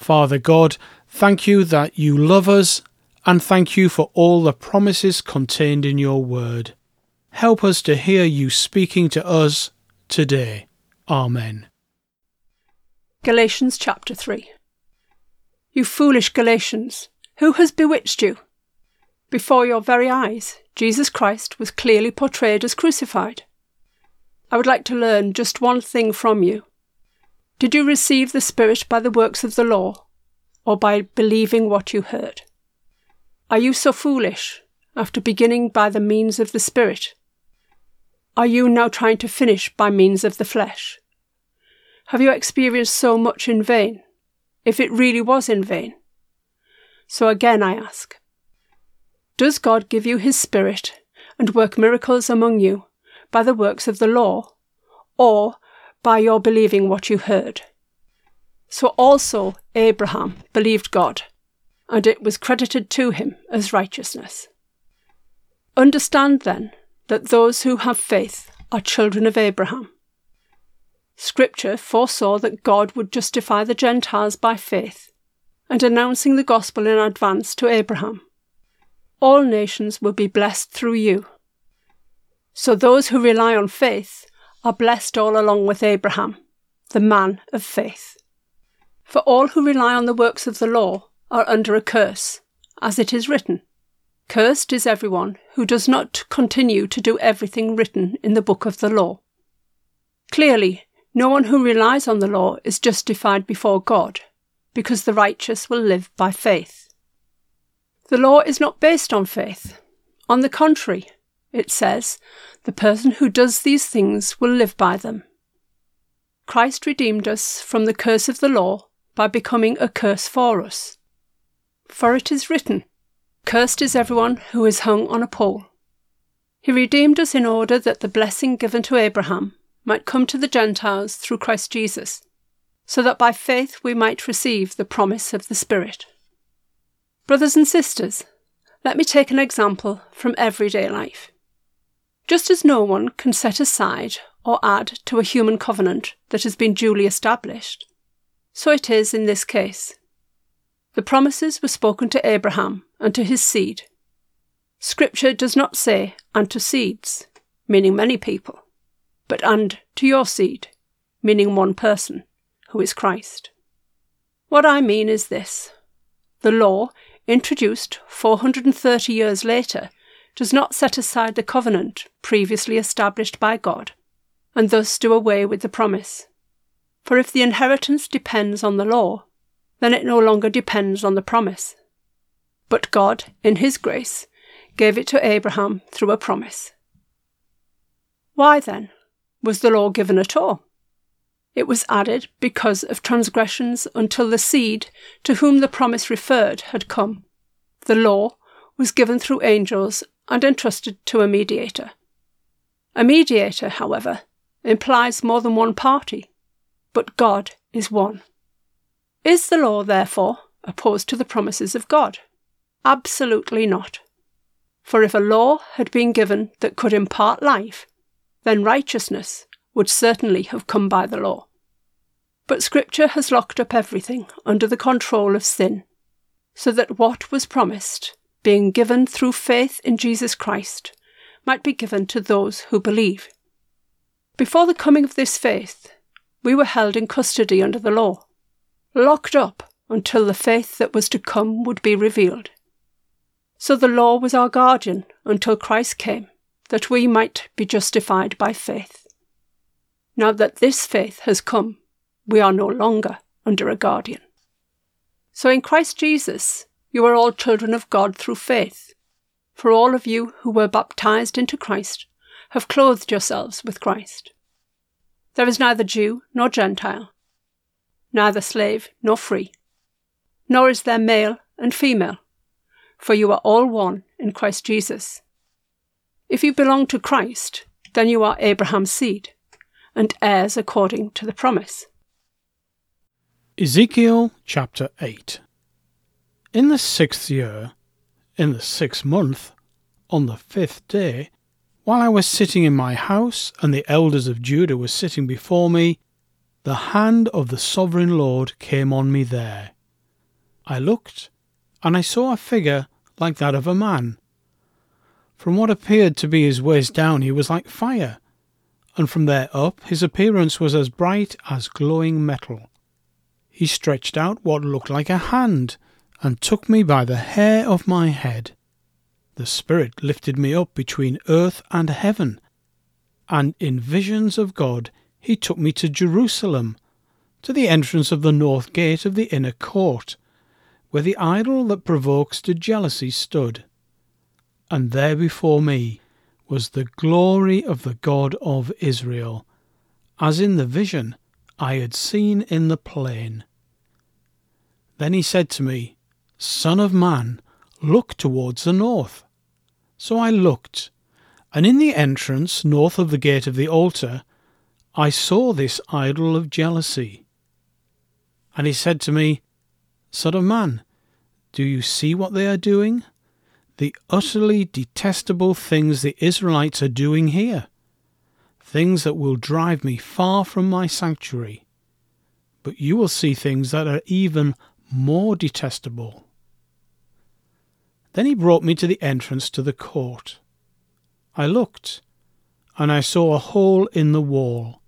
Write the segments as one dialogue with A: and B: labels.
A: Father God, thank you that you love us and thank you for all the promises contained in your word. Help us to hear you speaking to us today. Amen.
B: Galatians chapter 3 You foolish Galatians, who has bewitched you? Before your very eyes, Jesus Christ was clearly portrayed as crucified. I would like to learn just one thing from you. Did you receive the Spirit by the works of the law, or by believing what you heard? Are you so foolish, after beginning by the means of the Spirit? Are you now trying to finish by means of the flesh? Have you experienced so much in vain, if it really was in vain? So again I ask Does God give you His Spirit and work miracles among you by the works of the law, or by your believing what you heard. So also Abraham believed God, and it was credited to him as righteousness. Understand then that those who have faith are children of Abraham. Scripture foresaw that God would justify the Gentiles by faith, and announcing the gospel in advance to Abraham. All nations will be blessed through you. So those who rely on faith are blessed all along with Abraham, the man of faith. For all who rely on the works of the law are under a curse, as it is written Cursed is everyone who does not continue to do everything written in the book of the law. Clearly, no one who relies on the law is justified before God, because the righteous will live by faith. The law is not based on faith. On the contrary, it says, the person who does these things will live by them. Christ redeemed us from the curse of the law by becoming a curse for us. For it is written, Cursed is everyone who is hung on a pole. He redeemed us in order that the blessing given to Abraham might come to the Gentiles through Christ Jesus, so that by faith we might receive the promise of the Spirit. Brothers and sisters, let me take an example from everyday life. Just as no one can set aside or add to a human covenant that has been duly established, so it is in this case. The promises were spoken to Abraham and to his seed. Scripture does not say, and to seeds, meaning many people, but and to your seed, meaning one person, who is Christ. What I mean is this the law, introduced 430 years later, does not set aside the covenant previously established by God, and thus do away with the promise. For if the inheritance depends on the law, then it no longer depends on the promise. But God, in His grace, gave it to Abraham through a promise. Why then was the law given at all? It was added because of transgressions until the seed to whom the promise referred had come. The law was given through angels and entrusted to a mediator. A mediator, however, implies more than one party, but God is one. Is the law, therefore, opposed to the promises of God? Absolutely not. For if a law had been given that could impart life, then righteousness would certainly have come by the law. But Scripture has locked up everything under the control of sin, so that what was promised being given through faith in Jesus Christ, might be given to those who believe. Before the coming of this faith, we were held in custody under the law, locked up until the faith that was to come would be revealed. So the law was our guardian until Christ came, that we might be justified by faith. Now that this faith has come, we are no longer under a guardian. So in Christ Jesus, you are all children of God through faith. For all of you who were baptized into Christ have clothed yourselves with Christ. There is neither Jew nor Gentile, neither slave nor free, nor is there male and female, for you are all one in Christ Jesus. If you belong to Christ, then you are Abraham's seed, and heirs according to the promise.
A: Ezekiel chapter 8 In the sixth year, in the sixth month, on the fifth day, while I was sitting in my house, and the elders of Judah were sitting before me, the hand of the sovereign Lord came on me there. I looked, and I saw a figure like that of a man. From what appeared to be his waist down, he was like fire, and from there up, his appearance was as bright as glowing metal. He stretched out what looked like a hand, and took me by the hair of my head the Spirit lifted me up between earth and heaven, and in visions of God he took me to Jerusalem, to the entrance of the north gate of the inner court, where the idol that provokes to jealousy stood. And there before me was the glory of the God of Israel, as in the vision I had seen in the plain. Then he said to me, Son of man, look towards the north. So I looked, and in the entrance north of the gate of the altar I saw this idol of jealousy. And he said to me, Son of man, do you see what they are doing? The utterly detestable things the Israelites are doing here. Things that will drive me far from my sanctuary. But you will see things that are even more detestable. Then he brought me to the entrance to the court. I looked, and I saw a hole in the wall.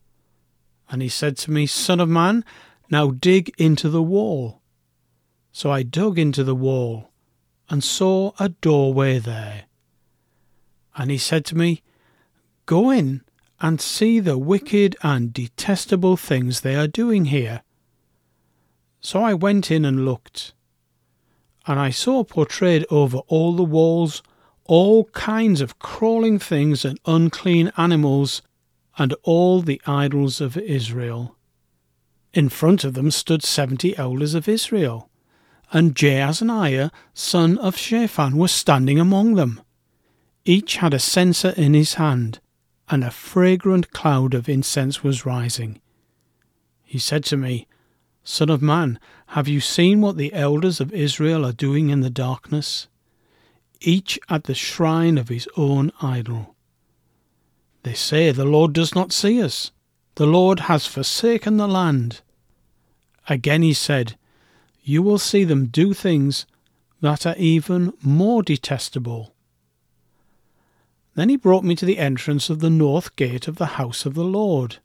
A: And he said to me, Son of man, now dig into the wall. So I dug into the wall, and saw a doorway there. And he said to me, Go in and see the wicked and detestable things they are doing here. So I went in and looked and I saw portrayed over all the walls all kinds of crawling things and unclean animals, and all the idols of Israel. In front of them stood seventy elders of Israel, and Jaazaniah, son of Shaphan, was standing among them. Each had a censer in his hand, and a fragrant cloud of incense was rising. He said to me, Son of man, have you seen what the elders of Israel are doing in the darkness? Each at the shrine of his own idol. They say, The Lord does not see us. The Lord has forsaken the land. Again he said, You will see them do things that are even more detestable. Then he brought me to the entrance of the north gate of the house of the Lord.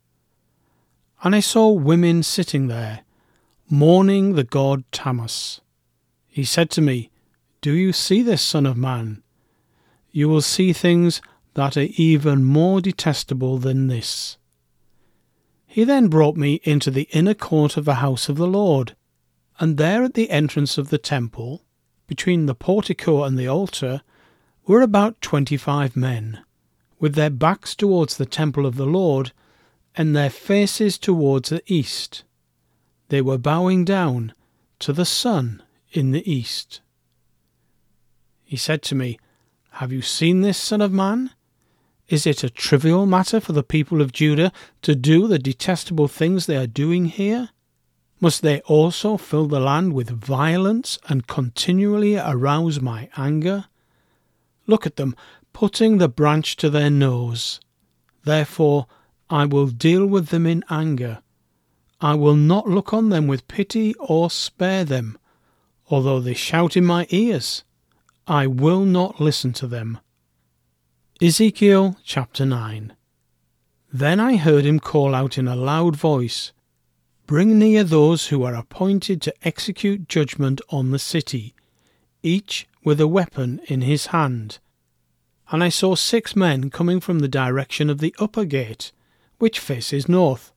A: And I saw women sitting there mourning the god Tammuz. He said to me, Do you see this, Son of Man? You will see things that are even more detestable than this. He then brought me into the inner court of the house of the Lord, and there at the entrance of the temple, between the portico and the altar, were about twenty five men, with their backs towards the temple of the Lord, and their faces towards the east they were bowing down to the sun in the east. He said to me, Have you seen this, Son of Man? Is it a trivial matter for the people of Judah to do the detestable things they are doing here? Must they also fill the land with violence and continually arouse my anger? Look at them, putting the branch to their nose. Therefore I will deal with them in anger I will not look on them with pity or spare them. Although they shout in my ears, I will not listen to them. Ezekiel chapter 9 Then I heard him call out in a loud voice, Bring near those who are appointed to execute judgment on the city, each with a weapon in his hand. And I saw six men coming from the direction of the upper gate, which faces north,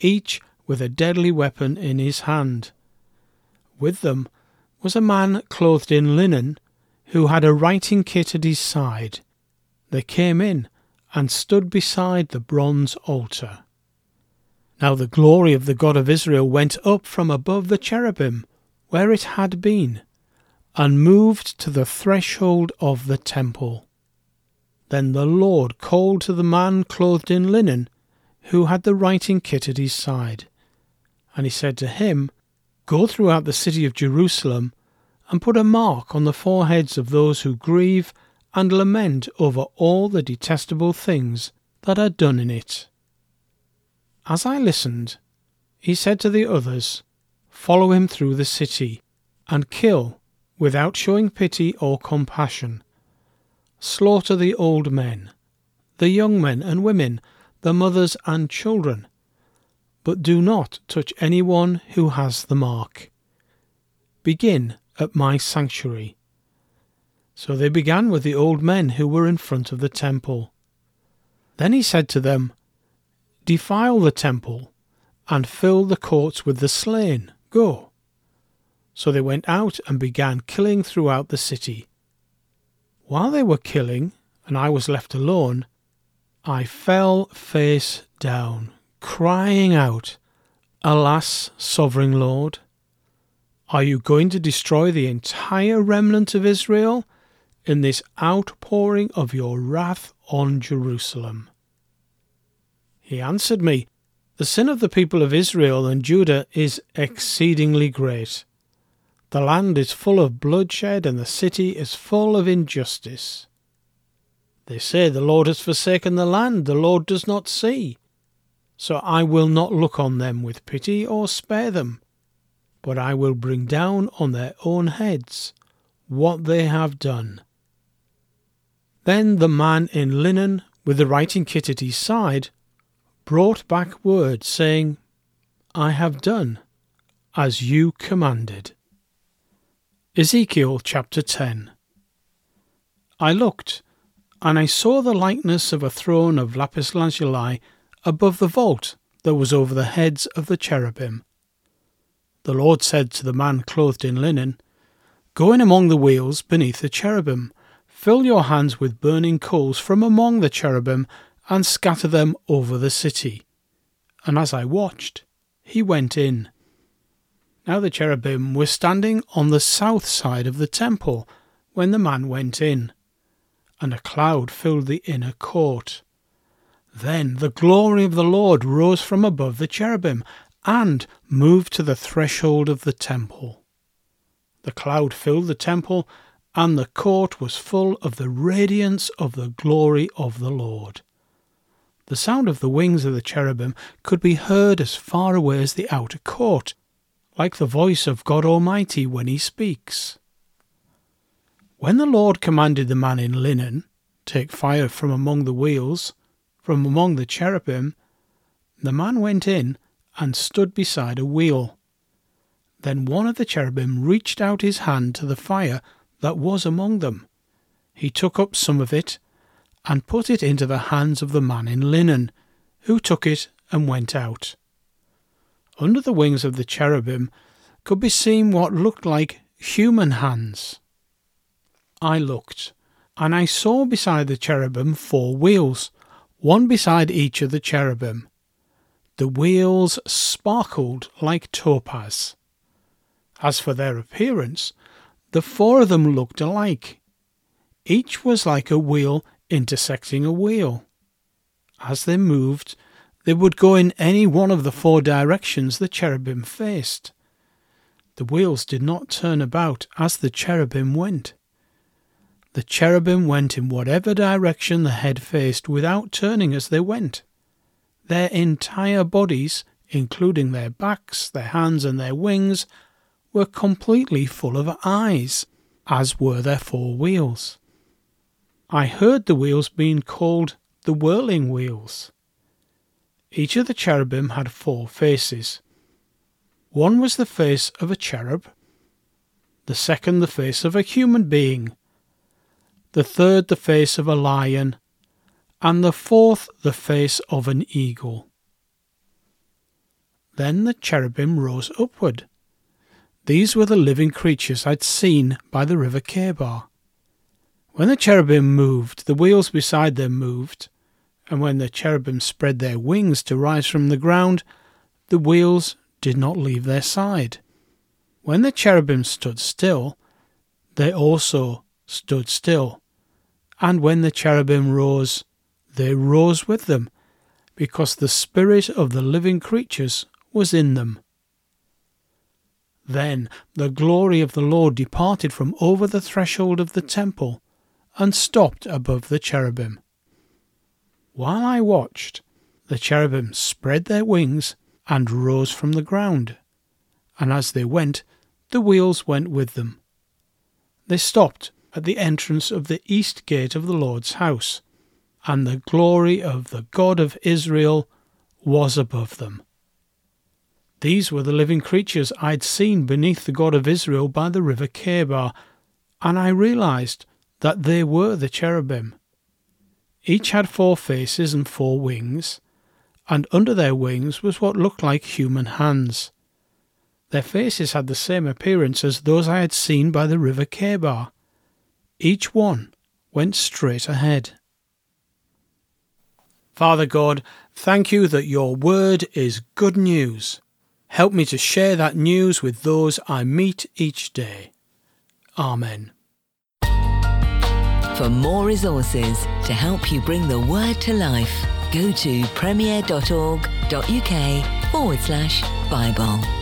A: each with a deadly weapon in his hand. With them was a man clothed in linen, who had a writing kit at his side. They came in and stood beside the bronze altar. Now the glory of the God of Israel went up from above the cherubim, where it had been, and moved to the threshold of the temple. Then the Lord called to the man clothed in linen, who had the writing kit at his side. And he said to him, Go throughout the city of Jerusalem, and put a mark on the foreheads of those who grieve and lament over all the detestable things that are done in it. As I listened, he said to the others, Follow him through the city, and kill, without showing pity or compassion. Slaughter the old men, the young men and women, the mothers and children, but do not touch anyone who has the mark. Begin at my sanctuary. So they began with the old men who were in front of the temple. Then he said to them, Defile the temple, and fill the courts with the slain. Go. So they went out and began killing throughout the city. While they were killing, and I was left alone, I fell face down, crying out, Alas, sovereign Lord! Are you going to destroy the entire remnant of Israel in this outpouring of your wrath on Jerusalem? He answered me, The sin of the people of Israel and Judah is exceedingly great. The land is full of bloodshed, and the city is full of injustice. They say, The Lord has forsaken the land, the Lord does not see. So I will not look on them with pity or spare them, but I will bring down on their own heads what they have done. Then the man in linen, with the writing kit at his side, brought back word, saying, I have done as you commanded. Ezekiel chapter 10 I looked, and I saw the likeness of a throne of lapis lazuli above the vault that was over the heads of the cherubim. The Lord said to the man clothed in linen, Go in among the wheels beneath the cherubim, fill your hands with burning coals from among the cherubim, and scatter them over the city. And as I watched, he went in. Now the cherubim were standing on the south side of the temple when the man went in, and a cloud filled the inner court. Then the glory of the Lord rose from above the cherubim and moved to the threshold of the temple. The cloud filled the temple, and the court was full of the radiance of the glory of the Lord. The sound of the wings of the cherubim could be heard as far away as the outer court, like the voice of God Almighty when he speaks. When the Lord commanded the man in linen, Take fire from among the wheels, from among the cherubim, the man went in and stood beside a wheel. Then one of the cherubim reached out his hand to the fire that was among them. He took up some of it and put it into the hands of the man in linen, who took it and went out. Under the wings of the cherubim could be seen what looked like human hands. I looked, and I saw beside the cherubim four wheels, one beside each of the cherubim. The wheels sparkled like topaz. As for their appearance, the four of them looked alike. Each was like a wheel intersecting a wheel. As they moved, they would go in any one of the four directions the cherubim faced. The wheels did not turn about as the cherubim went. The cherubim went in whatever direction the head faced without turning as they went. Their entire bodies, including their backs, their hands, and their wings, were completely full of eyes, as were their four wheels. I heard the wheels being called the whirling wheels. Each of the cherubim had four faces. One was the face of a cherub, the second the face of a human being, the third the face of a lion, and the fourth the face of an eagle. Then the cherubim rose upward. These were the living creatures I'd seen by the river Chebar. When the cherubim moved, the wheels beside them moved, and when the cherubim spread their wings to rise from the ground, the wheels did not leave their side. When the cherubim stood still, they also stood still. And when the cherubim rose, they rose with them, because the spirit of the living creatures was in them. Then the glory of the Lord departed from over the threshold of the temple and stopped above the cherubim. While I watched, the cherubim spread their wings and rose from the ground, and as they went, the wheels went with them. They stopped at the entrance of the east gate of the Lord's house, and the glory of the God of Israel was above them. These were the living creatures I'd seen beneath the God of Israel by the river Chebar, and I realized that they were the cherubim. Each had four faces and four wings, and under their wings was what looked like human hands. Their faces had the same appearance as those I had seen by the river Chebar. Each one went straight ahead. Father God, thank you that your word is good news. Help me to share that news with those I meet each day. Amen.
C: For more resources to help you bring the word to life, go to premier.org.uk forward slash Bible.